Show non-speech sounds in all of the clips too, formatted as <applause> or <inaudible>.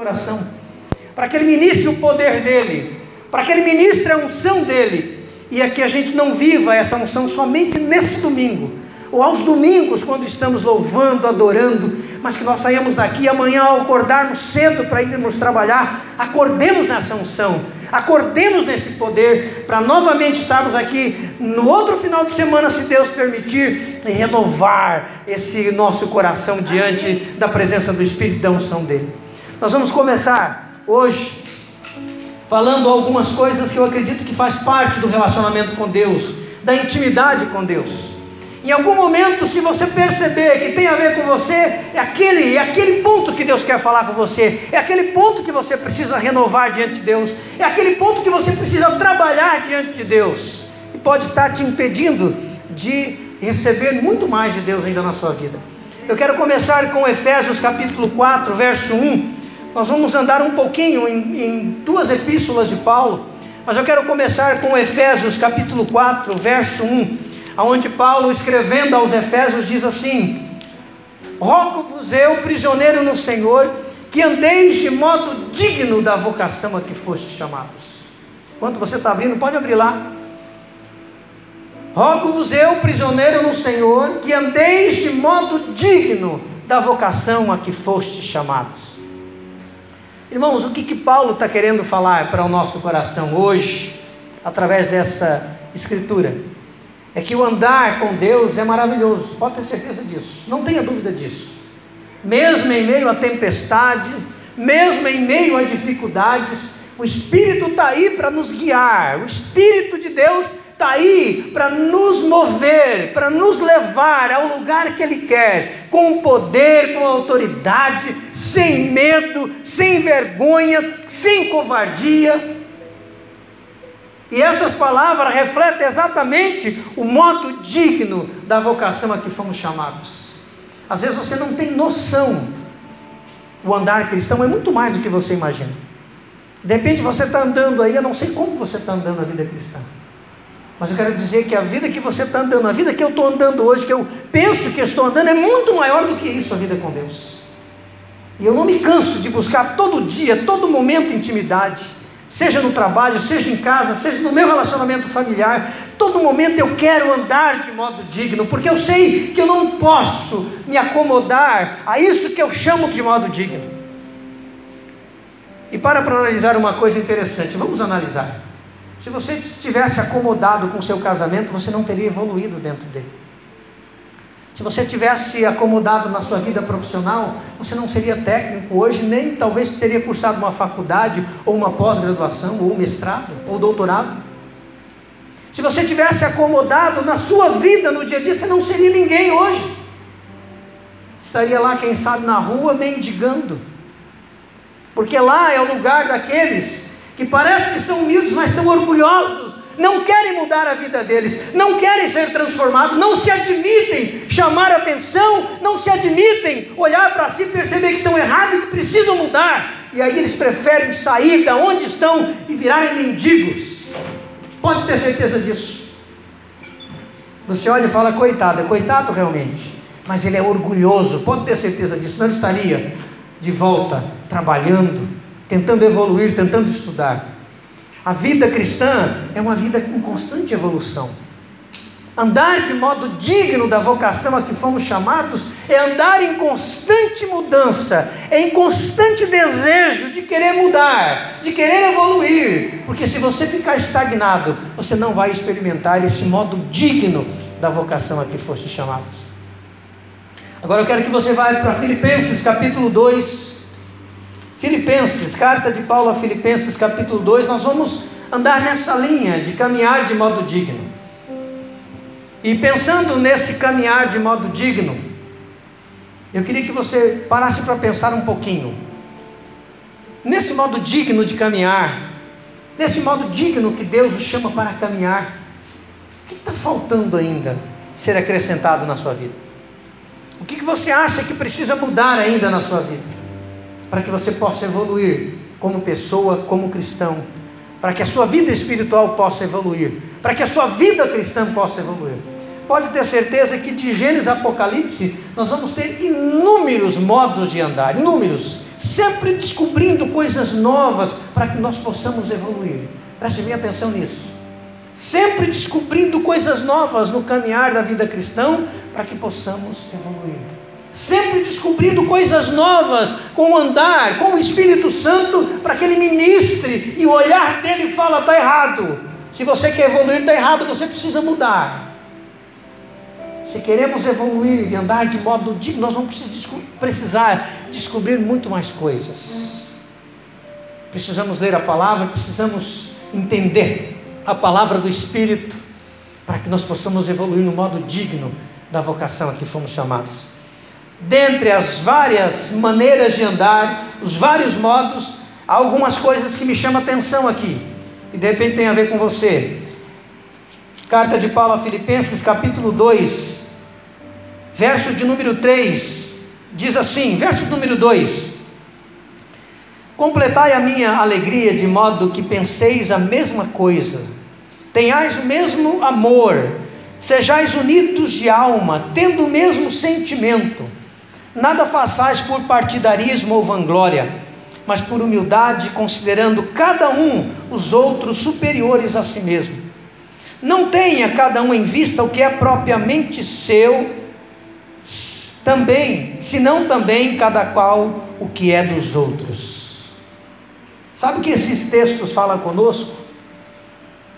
coração, para que Ele ministre o poder dEle, para que Ele ministre a unção dEle, e é que a gente não viva essa unção somente nesse domingo, ou aos domingos, quando estamos louvando, adorando, mas que nós saímos daqui amanhã ao acordarmos cedo para irmos trabalhar, acordemos nessa unção, acordemos nesse poder, para novamente estarmos aqui no outro final de semana, se Deus permitir, e renovar esse nosso coração diante da presença do Espírito da unção dele. Nós vamos começar hoje falando algumas coisas que eu acredito que faz parte do relacionamento com Deus, da intimidade com Deus. Em algum momento, se você perceber que tem a ver com você, é aquele, é aquele ponto que Deus quer falar com você, é aquele ponto que você precisa renovar diante de Deus, é aquele ponto que você precisa trabalhar diante de Deus, e pode estar te impedindo de receber muito mais de Deus ainda na sua vida. Eu quero começar com Efésios capítulo 4, verso 1. Nós vamos andar um pouquinho em, em duas epístolas de Paulo, mas eu quero começar com Efésios capítulo 4, verso 1 onde Paulo, escrevendo aos Efésios, diz assim: Rogo-vos eu, prisioneiro no Senhor, que andeis de modo digno da vocação a que fostes chamados. Enquanto você está abrindo, pode abrir lá. Rogo-vos eu, prisioneiro no Senhor, que andeis de modo digno da vocação a que fostes chamados. Irmãos, o que, que Paulo está querendo falar para o nosso coração hoje, através dessa escritura? é que o andar com Deus é maravilhoso, pode ter certeza disso, não tenha dúvida disso. Mesmo em meio à tempestade, mesmo em meio a dificuldades, o Espírito está aí para nos guiar, o Espírito de Deus está aí para nos mover, para nos levar ao lugar que Ele quer, com poder, com autoridade, sem medo, sem vergonha, sem covardia. E essas palavras refletem exatamente o modo digno da vocação a que fomos chamados. Às vezes você não tem noção. O andar cristão é muito mais do que você imagina. De repente você está andando aí, eu não sei como você está andando a vida cristã. Mas eu quero dizer que a vida que você está andando, a vida que eu estou andando hoje, que eu penso que estou andando, é muito maior do que isso, a vida com Deus. E eu não me canso de buscar todo dia, todo momento intimidade seja no trabalho, seja em casa, seja no meu relacionamento familiar, todo momento eu quero andar de modo digno, porque eu sei que eu não posso me acomodar a isso que eu chamo de modo digno. E para analisar uma coisa interessante, vamos analisar. Se você estivesse acomodado com o seu casamento, você não teria evoluído dentro dele. Se você tivesse acomodado na sua vida profissional, você não seria técnico hoje, nem talvez teria cursado uma faculdade, ou uma pós-graduação, ou mestrado, ou doutorado. Se você tivesse acomodado na sua vida no dia a dia, você não seria ninguém hoje. Estaria lá, quem sabe, na rua mendigando. Porque lá é o lugar daqueles que parece que são humildes, mas são orgulhosos não querem mudar a vida deles, não querem ser transformados, não se admitem chamar atenção, não se admitem olhar para si e perceber que estão errados e que precisam mudar. E aí eles preferem sair da onde estão e virarem mendigos. Pode ter certeza disso. Você olha e fala, coitado, é coitado realmente. Mas ele é orgulhoso, pode ter certeza disso, não estaria de volta, trabalhando, tentando evoluir, tentando estudar. A vida cristã é uma vida em constante evolução. Andar de modo digno da vocação a que fomos chamados é andar em constante mudança, é em constante desejo de querer mudar, de querer evoluir, porque se você ficar estagnado, você não vai experimentar esse modo digno da vocação a que foste chamados. Agora eu quero que você vá para Filipenses capítulo 2, Filipenses, carta de Paulo a Filipenses, capítulo 2, nós vamos andar nessa linha de caminhar de modo digno. E pensando nesse caminhar de modo digno, eu queria que você parasse para pensar um pouquinho. Nesse modo digno de caminhar, nesse modo digno que Deus o chama para caminhar, o que está faltando ainda ser acrescentado na sua vida? O que você acha que precisa mudar ainda na sua vida? Para que você possa evoluir como pessoa, como cristão, para que a sua vida espiritual possa evoluir, para que a sua vida cristã possa evoluir. pode ter certeza que de Gênesis a Apocalipse nós vamos ter inúmeros modos de andar, inúmeros, sempre descobrindo coisas novas para que nós possamos evoluir. Preste bem atenção nisso. Sempre descobrindo coisas novas no caminhar da vida cristã para que possamos evoluir. Sempre descobrindo coisas novas com o andar, com o Espírito Santo, para que ele ministre e o olhar dele fala: está errado. Se você quer evoluir, está errado, você precisa mudar. Se queremos evoluir e andar de modo digno, nós vamos precisar descobrir muito mais coisas. Precisamos ler a palavra, precisamos entender a palavra do Espírito, para que nós possamos evoluir no modo digno da vocação a que fomos chamados. Dentre as várias maneiras de andar, os vários modos, há algumas coisas que me chamam atenção aqui, e de repente tem a ver com você. Carta de Paulo a Filipenses, capítulo 2, verso de número 3, diz assim: verso número 2: Completai a minha alegria de modo que penseis a mesma coisa, tenhais o mesmo amor, sejais unidos de alma, tendo o mesmo sentimento, nada façais por partidarismo ou vanglória, mas por humildade, considerando cada um os outros superiores a si mesmo não tenha cada um em vista o que é propriamente seu, também, senão também cada qual o que é dos outros. Sabe o que esses textos falam conosco?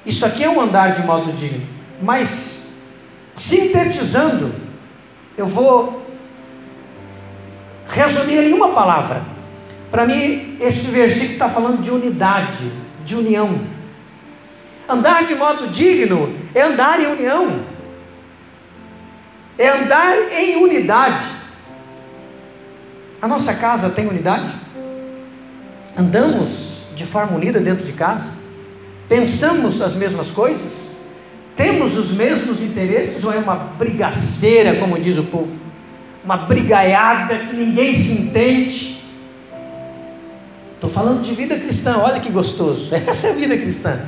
Isso aqui é um andar de modo digno, mas sintetizando, eu vou resumir em uma palavra. Para mim, esse versículo está falando de unidade, de união. Andar de modo digno é andar em união, é andar em unidade. A nossa casa tem unidade? Andamos de forma unida dentro de casa? Pensamos as mesmas coisas? Temos os mesmos interesses ou é uma brigaceira, como diz o povo? Uma brigaiada que ninguém se entende? Estou falando de vida cristã, olha que gostoso. <laughs> Essa é a vida cristã.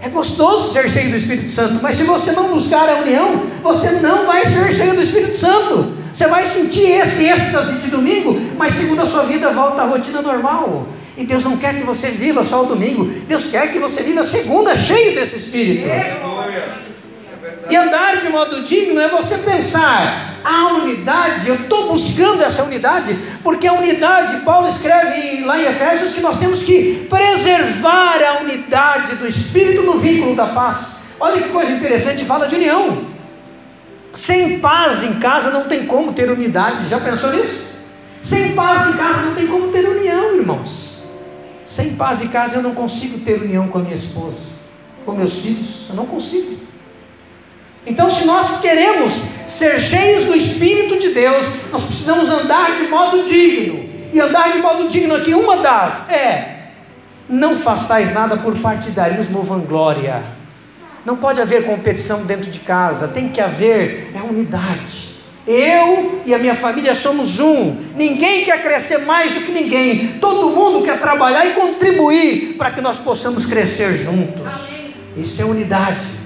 É gostoso ser cheio do Espírito Santo, mas se você não buscar a união, você não vai ser cheio do Espírito Santo. Você vai sentir esse êxtase de domingo, mas segundo a sua vida volta à rotina normal. E Deus não quer que você viva só o domingo, Deus quer que você viva a segunda cheio desse Espírito. E andar de modo digno é você pensar, a unidade, eu estou buscando essa unidade, porque a unidade, Paulo escreve lá em Efésios que nós temos que preservar a unidade do Espírito no vínculo da paz. Olha que coisa interessante, fala de união. Sem paz em casa não tem como ter unidade, já pensou nisso? Sem paz em casa não tem como ter união, irmãos. Sem paz em casa eu não consigo ter união com a minha esposa, com meus filhos, eu não consigo. Então, se nós queremos ser cheios do Espírito de Deus, nós precisamos andar de modo digno. E andar de modo digno aqui, uma das é: não façais nada por partidarismo ou vanglória. Não pode haver competição dentro de casa, tem que haver é unidade. Eu e a minha família somos um. Ninguém quer crescer mais do que ninguém. Todo mundo quer trabalhar e contribuir para que nós possamos crescer juntos. Isso é unidade.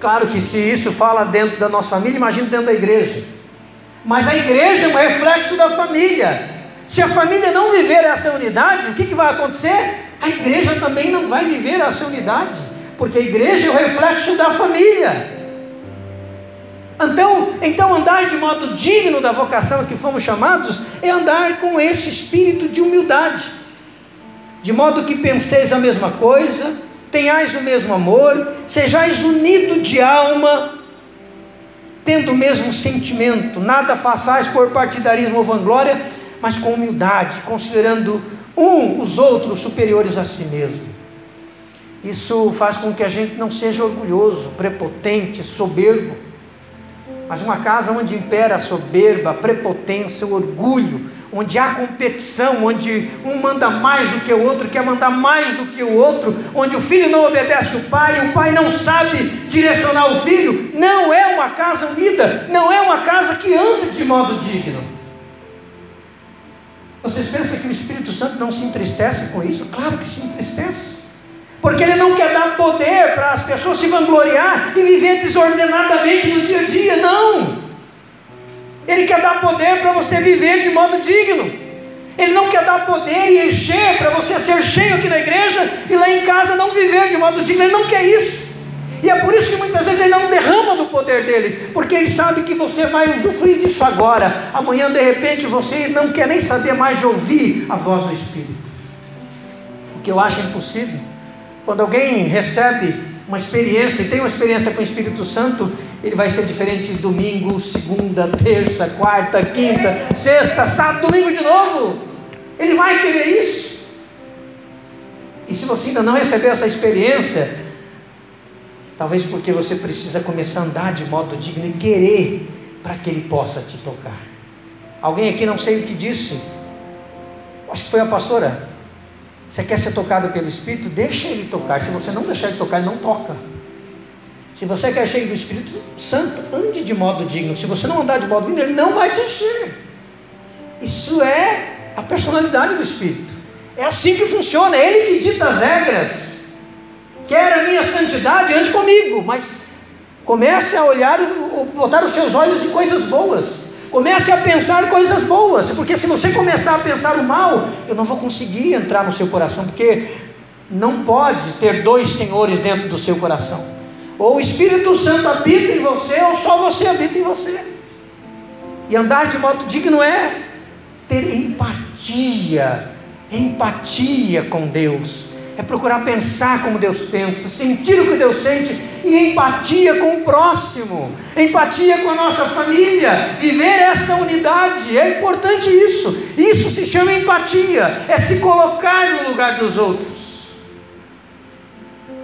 Claro que se isso fala dentro da nossa família, imagina dentro da igreja. Mas a igreja é um reflexo da família. Se a família não viver essa unidade, o que, que vai acontecer? A igreja também não vai viver essa unidade, porque a igreja é o reflexo da família. Então, então andar de modo digno da vocação a que fomos chamados é andar com esse espírito de humildade, de modo que penseis a mesma coisa, tenhais o mesmo amor, sejais unidos de alma, tendo o mesmo sentimento, nada façais por partidarismo ou vanglória, mas com humildade, considerando um os outros superiores a si mesmo. Isso faz com que a gente não seja orgulhoso, prepotente, soberbo, mas uma casa onde impera a soberba, a prepotência, o orgulho, onde há competição, onde um manda mais do que o outro, quer mandar mais do que o outro, onde o filho não obedece o pai, o pai não sabe direcionar o filho, não é uma casa unida, não é uma casa que anda de modo digno. Vocês pensam que o Espírito Santo não se entristece com isso? Claro que se entristece. Porque Ele não quer dar poder para as pessoas se vangloriar e viver desordenadamente no dia a dia, não. Ele quer dar poder para você viver de modo digno. Ele não quer dar poder e encher para você ser cheio aqui na igreja e lá em casa não viver de modo digno. Ele não quer isso. E é por isso que muitas vezes ele não derrama do poder dele, porque ele sabe que você vai usufruir disso agora. Amanhã, de repente, você não quer nem saber mais de ouvir a voz do Espírito. O que eu acho impossível. Quando alguém recebe uma experiência e tem uma experiência com o Espírito Santo, ele vai ser diferente domingo, segunda, terça, quarta, quinta, sexta, sábado, domingo de novo. Ele vai querer isso. E se você ainda não recebeu essa experiência, Talvez porque você precisa começar a andar de modo digno e querer para que Ele possa te tocar. Alguém aqui não sei o que disse, acho que foi a pastora. Você quer ser tocado pelo Espírito? Deixa Ele tocar. Se você não deixar Ele tocar, Ele não toca. Se você quer cheio do Espírito Santo, ande de modo digno. Se você não andar de modo digno, Ele não vai te encher. Isso é a personalidade do Espírito. É assim que funciona. É Ele que dita as regras quer a minha santidade, ande comigo, mas comece a olhar, botar os seus olhos em coisas boas. Comece a pensar coisas boas, porque se você começar a pensar o mal, eu não vou conseguir entrar no seu coração, porque não pode ter dois senhores dentro do seu coração. Ou o Espírito Santo habita em você, ou só você habita em você. E andar de modo digno é ter empatia, empatia com Deus é procurar pensar como Deus pensa, sentir o que Deus sente e empatia com o próximo, empatia com a nossa família, viver essa unidade, é importante isso. Isso se chama empatia, é se colocar no lugar dos outros.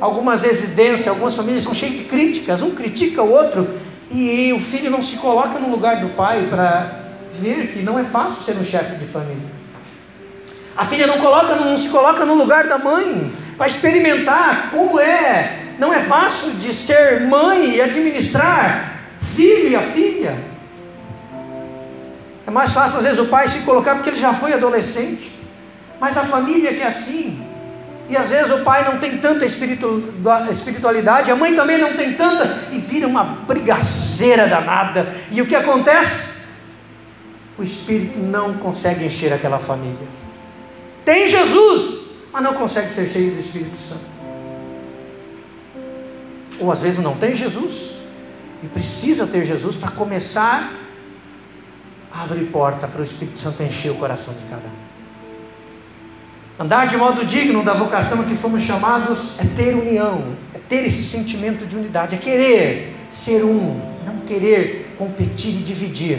Algumas residências, algumas famílias são cheias de críticas, um critica o outro e o filho não se coloca no lugar do pai para ver que não é fácil ser um chefe de família. A filha não, coloca, não se coloca no lugar da mãe para experimentar como é. Não é fácil de ser mãe e administrar filho e a filha. É mais fácil às vezes o pai se colocar porque ele já foi adolescente. Mas a família que é assim. E às vezes o pai não tem tanta espiritualidade, a mãe também não tem tanta, e vira uma brigaceira danada. E o que acontece? O espírito não consegue encher aquela família tem Jesus, mas não consegue ser cheio do Espírito Santo. Ou às vezes não tem Jesus, e precisa ter Jesus para começar a abrir porta para o Espírito Santo encher o coração de cada um. Andar de modo digno da vocação que fomos chamados é ter união, é ter esse sentimento de unidade, é querer ser um, não querer competir e dividir.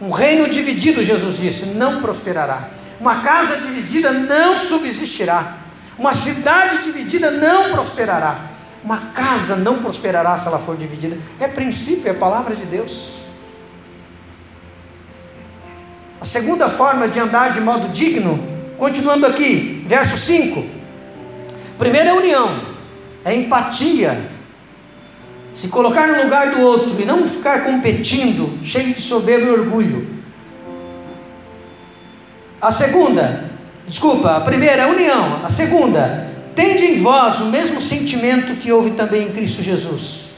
Um reino dividido, Jesus disse, não prosperará. Uma casa dividida não subsistirá. Uma cidade dividida não prosperará. Uma casa não prosperará se ela for dividida. É princípio, é palavra de Deus. A segunda forma de andar de modo digno, continuando aqui, verso 5. Primeiro é união, é empatia. Se colocar no lugar do outro e não ficar competindo, cheio de soberbo e orgulho. A segunda, desculpa, a primeira é união. A segunda, tende em vós o mesmo sentimento que houve também em Cristo Jesus.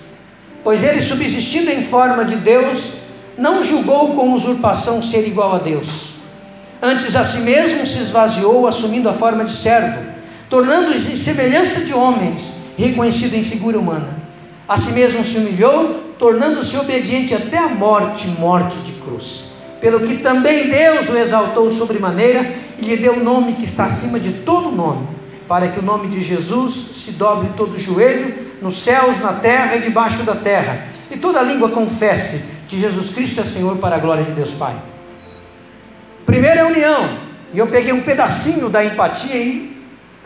Pois ele, subsistindo em forma de Deus, não julgou com usurpação ser igual a Deus. Antes a si mesmo se esvaziou, assumindo a forma de servo, tornando-se em semelhança de homens, reconhecido em figura humana. A si mesmo se humilhou, tornando-se obediente até a morte morte de cruz pelo que também Deus o exaltou sobremaneira e lhe deu o um nome que está acima de todo nome, para que o nome de Jesus se dobre todo o joelho, nos céus, na terra e debaixo da terra, e toda língua confesse que Jesus Cristo é Senhor para a glória de Deus Pai. Primeiro é união, e eu peguei um pedacinho da empatia e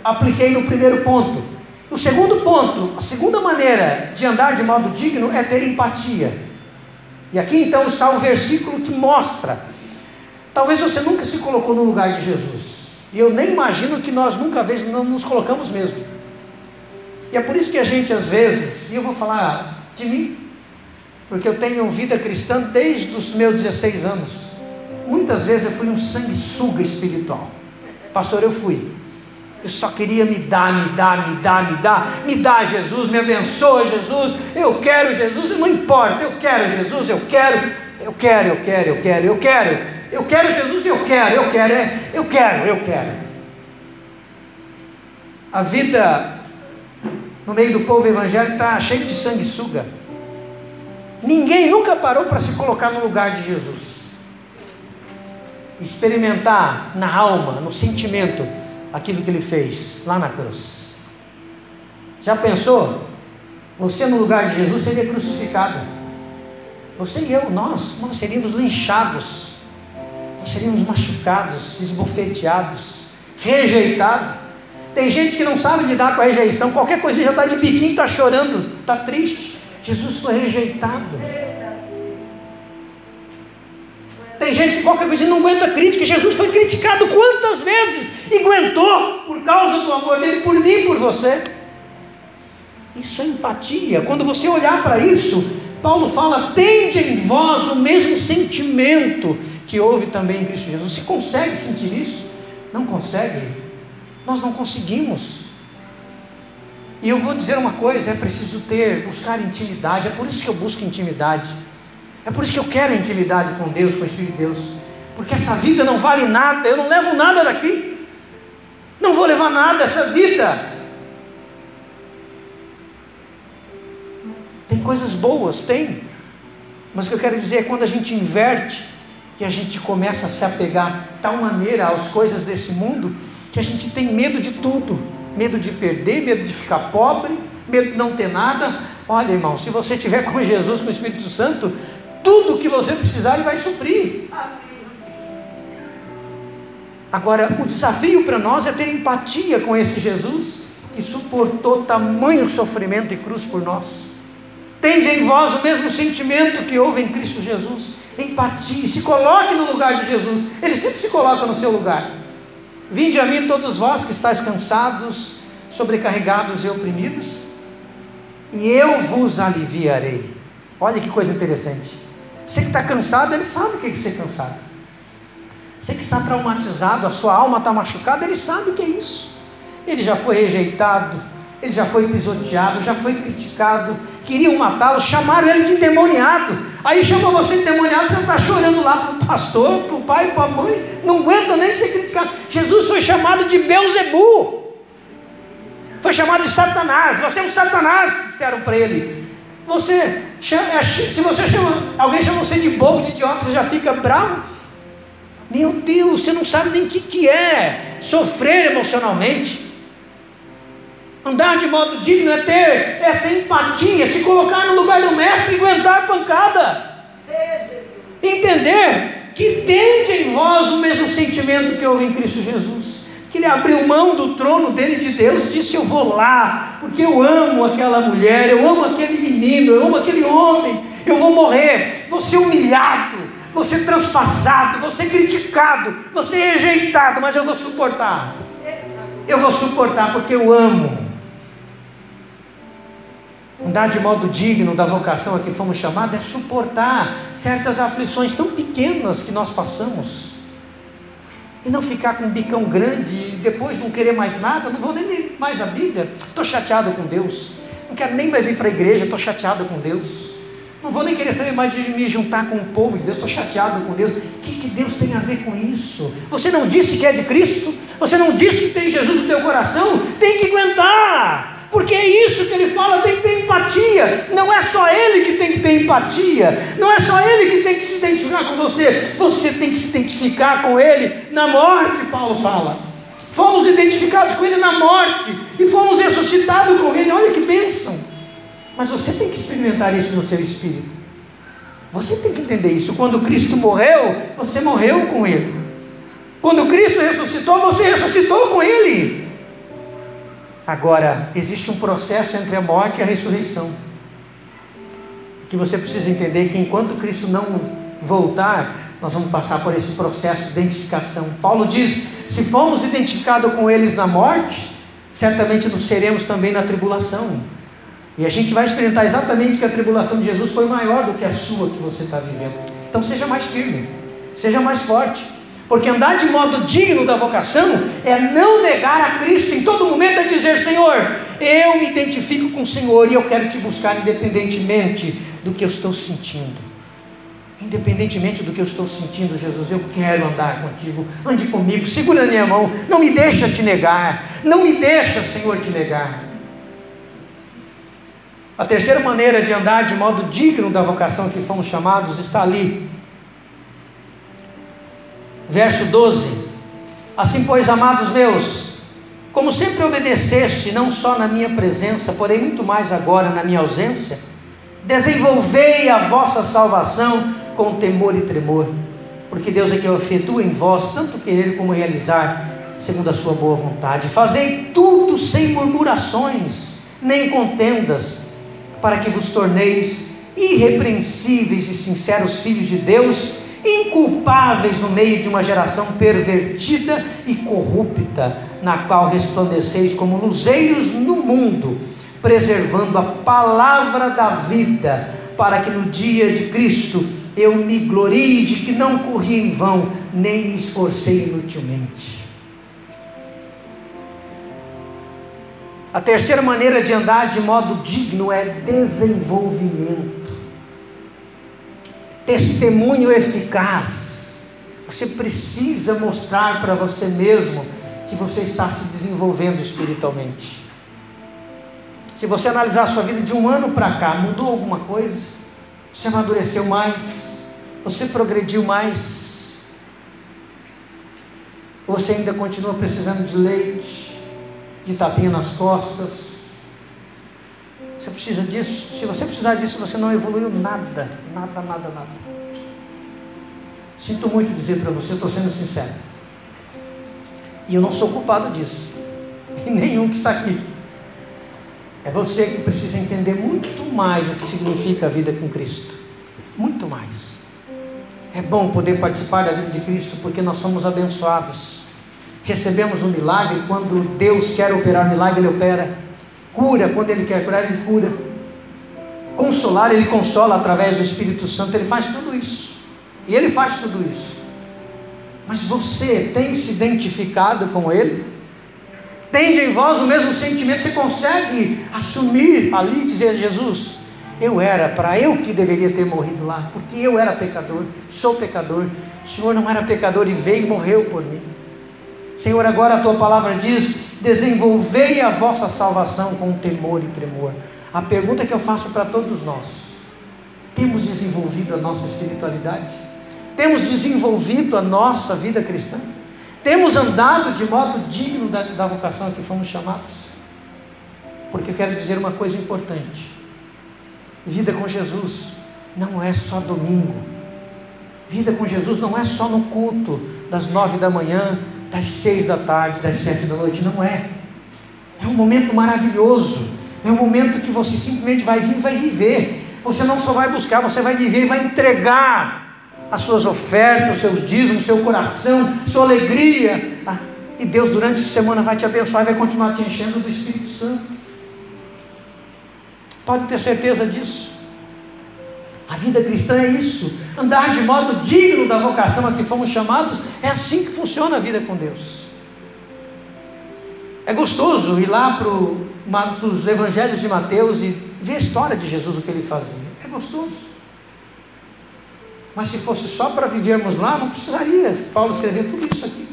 apliquei no primeiro ponto. O segundo ponto, a segunda maneira de andar de modo digno é ter empatia. E aqui então está o versículo que mostra. Talvez você nunca se colocou no lugar de Jesus. E eu nem imagino que nós nunca vez não nos colocamos mesmo. E é por isso que a gente às vezes, e eu vou falar de mim, porque eu tenho vida cristã desde os meus 16 anos. Muitas vezes eu fui um sanguessuga espiritual. Pastor, eu fui. Eu só queria me dar, me dar, me dar, me dar. Me dá Jesus, me abençoa Jesus. Eu quero Jesus, não importa. Eu quero Jesus, eu quero. Eu quero, eu quero, eu quero, eu quero. Eu quero Jesus, eu quero, eu quero, eu quero, eu quero. A vida no meio do povo evangélico está cheia de sanguessuga. Ninguém nunca parou para se colocar no lugar de Jesus. Experimentar na alma, no sentimento, aquilo que ele fez lá na cruz. Já pensou? Você no lugar de Jesus seria crucificado. Você e eu, nós, nós seríamos linchados. Nós seríamos machucados, esbofeteados, rejeitados. Tem gente que não sabe lidar com a rejeição. Qualquer coisinha já está de biquinho, está chorando, está triste. Jesus foi rejeitado. Gente que qualquer coisa não aguenta crítica. Jesus foi criticado quantas vezes e aguentou por causa do amor dele por mim, por você. Isso é empatia. Quando você olhar para isso, Paulo fala: tende em vós o mesmo sentimento que houve também em Cristo Jesus. Você consegue sentir isso? Não consegue? Nós não conseguimos. E eu vou dizer uma coisa: é preciso ter, buscar intimidade. É por isso que eu busco intimidade. É por isso que eu quero intimidade com Deus, com o Espírito de Deus. Porque essa vida não vale nada, eu não levo nada daqui. Não vou levar nada essa vida. Tem coisas boas, tem. Mas o que eu quero dizer é quando a gente inverte e a gente começa a se apegar de tal maneira às coisas desse mundo que a gente tem medo de tudo, medo de perder, medo de ficar pobre, medo de não ter nada. Olha, irmão, se você tiver com Jesus, com o Espírito Santo, tudo que você precisar, Ele vai suprir. Agora, o desafio para nós é ter empatia com esse Jesus que suportou tamanho sofrimento e cruz por nós. Tende em vós o mesmo sentimento que houve em Cristo Jesus. Empatia, se coloque no lugar de Jesus. Ele sempre se coloca no seu lugar. Vinde a mim todos vós que estáis cansados, sobrecarregados e oprimidos, e eu vos aliviarei. Olha que coisa interessante. Você que está cansado, ele sabe o que é ser cansado. Você que está traumatizado, a sua alma está machucada, ele sabe o que é isso. Ele já foi rejeitado, ele já foi pisoteado, já foi criticado, queriam matá-lo, chamaram ele de endemoniado. Aí chama você de endemoniado, você está chorando lá para o pastor, para o pai, para a mãe, não aguenta nem ser criticado. Jesus foi chamado de Beuzebu, foi chamado de Satanás, você é um Satanás, disseram para ele. Você, se você chama, alguém chama você de bobo, de idiota, você já fica bravo? Meu Deus, você não sabe nem o que, que é sofrer emocionalmente. Andar de modo digno é ter essa empatia, se colocar no lugar do mestre e aguentar a pancada. Entender que tem em vós o mesmo sentimento que houve em Cristo Jesus que ele abriu mão do trono dele de Deus, disse: Eu vou lá, porque eu amo aquela mulher, eu amo aquele menino, eu amo aquele homem, eu vou morrer, vou ser humilhado, vou ser transpassado, vou ser criticado, vou ser rejeitado, mas eu vou suportar. Eu vou suportar porque eu amo. Andar de modo digno da vocação a que fomos chamados é suportar certas aflições tão pequenas que nós passamos. E não ficar com um bicão grande depois não querer mais nada, não vou nem ler mais a Bíblia, estou chateado com Deus. Não quero nem mais ir para a igreja, estou chateado com Deus. Não vou nem querer saber mais de me juntar com o povo de Deus, estou chateado com Deus. O que, que Deus tem a ver com isso? Você não disse que é de Cristo? Você não disse que tem Jesus no teu coração? Tem que aguentar. Porque é isso que ele fala, tem que ter empatia. Não é só ele que tem que ter empatia. Não é só ele que tem que se identificar com você. Você tem que se identificar com ele na morte, Paulo fala. Fomos identificados com ele na morte e fomos ressuscitados com ele. Olha que bênção. Mas você tem que experimentar isso no seu espírito. Você tem que entender isso. Quando Cristo morreu, você morreu com ele. Quando Cristo ressuscitou, você ressuscitou com ele. Agora, existe um processo entre a morte e a ressurreição. Que você precisa entender que enquanto Cristo não voltar, nós vamos passar por esse processo de identificação. Paulo diz: se fomos identificados com eles na morte, certamente nos seremos também na tribulação. E a gente vai experimentar exatamente que a tribulação de Jesus foi maior do que a sua que você está vivendo. Então seja mais firme, seja mais forte. Porque andar de modo digno da vocação é não negar a Cristo em todo momento, é dizer: Senhor, eu me identifico com o Senhor e eu quero te buscar independentemente do que eu estou sentindo. Independentemente do que eu estou sentindo, Jesus, eu quero andar contigo. Ande comigo, segura a minha mão, não me deixa te negar, não me deixa, Senhor, te negar. A terceira maneira de andar de modo digno da vocação que fomos chamados está ali, verso 12: Assim, pois, amados meus, como sempre obedeceste, não só na minha presença, porém muito mais agora na minha ausência, desenvolvei a vossa salvação com temor e tremor, porque Deus é que efetua em vós tanto querer como realizar, segundo a sua boa vontade. Fazei tudo sem murmurações, nem contendas, para que vos torneis irrepreensíveis e sinceros filhos de Deus inculpáveis no meio de uma geração pervertida e corrupta, na qual resplandeceis como luzeiros no mundo, preservando a palavra da vida, para que no dia de Cristo eu me glorie de que não corri em vão, nem me esforcei inutilmente. A terceira maneira de andar de modo digno é desenvolvimento testemunho eficaz. Você precisa mostrar para você mesmo que você está se desenvolvendo espiritualmente. Se você analisar a sua vida de um ano para cá, mudou alguma coisa? Você amadureceu mais? Você progrediu mais? Ou você ainda continua precisando de leite, de tapinha nas costas? Você precisa disso? Se você precisar disso, você não evoluiu nada, nada, nada, nada. Sinto muito dizer para você, estou sendo sincero. E eu não sou culpado disso. <laughs> E nenhum que está aqui. É você que precisa entender muito mais o que significa a vida com Cristo. Muito mais. É bom poder participar da vida de Cristo porque nós somos abençoados. Recebemos um milagre, quando Deus quer operar milagre, Ele opera. Cura, quando Ele quer curar, Ele cura. Consolar, Ele consola através do Espírito Santo, Ele faz tudo isso. E Ele faz tudo isso. Mas você tem se identificado com Ele? Tem em vós o mesmo sentimento? Você consegue assumir ali, dizer a Jesus: Eu era, para eu que deveria ter morrido lá, porque eu era pecador, sou pecador. O Senhor não era pecador e veio e morreu por mim. Senhor, agora a tua palavra diz: desenvolvei a vossa salvação com temor e tremor. A pergunta que eu faço para todos nós: temos desenvolvido a nossa espiritualidade? Temos desenvolvido a nossa vida cristã? Temos andado de modo digno da, da vocação a que fomos chamados? Porque eu quero dizer uma coisa importante: vida com Jesus não é só domingo. Vida com Jesus não é só no culto das nove da manhã, das seis da tarde, das sete da noite. Não é. É um momento maravilhoso. É um momento que você simplesmente vai vir e vai viver. Você não só vai buscar, você vai viver e vai entregar as suas ofertas, os seus dízimos, o seu coração, sua alegria. Ah, e Deus durante a semana vai te abençoar e vai continuar te enchendo do Espírito Santo. Pode ter certeza disso. A vida cristã é isso, andar de modo digno da vocação a que fomos chamados, é assim que funciona a vida com Deus. É gostoso ir lá para os evangelhos de Mateus e ver a história de Jesus, o que ele fazia. É gostoso. Mas se fosse só para vivermos lá, não precisaria Paulo escrever tudo isso aqui.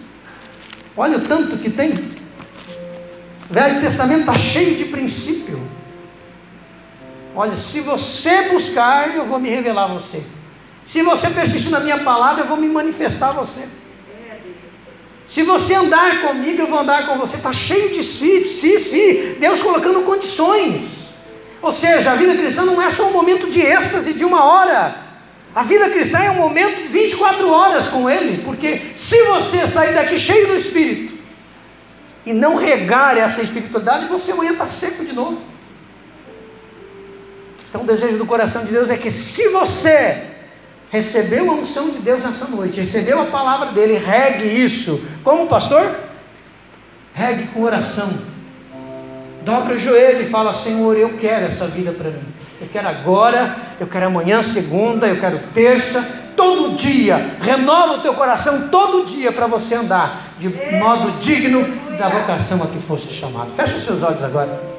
Olha o tanto que tem. O Velho Testamento está cheio de princípio. Olha, se você buscar, eu vou me revelar a você. Se você persistir na minha palavra, eu vou me manifestar a você. Se você andar comigo, eu vou andar com você. Está cheio de si, de si, si. Deus colocando condições. Ou seja, a vida cristã não é só um momento de êxtase de uma hora. A vida cristã é um momento de 24 horas com Ele. Porque se você sair daqui cheio do Espírito e não regar essa espiritualidade, você amanhã está seco de novo. Então, o desejo do coração de Deus é que, se você recebeu a unção de Deus nessa noite, recebeu a palavra dele, regue isso. Como pastor? Regue com oração. Dobra o joelho e fala: Senhor, eu quero essa vida para mim. Eu quero agora, eu quero amanhã, segunda, eu quero terça, todo dia, renova o teu coração todo dia para você andar de modo digno da vocação a que fosse chamado. Fecha os seus olhos agora.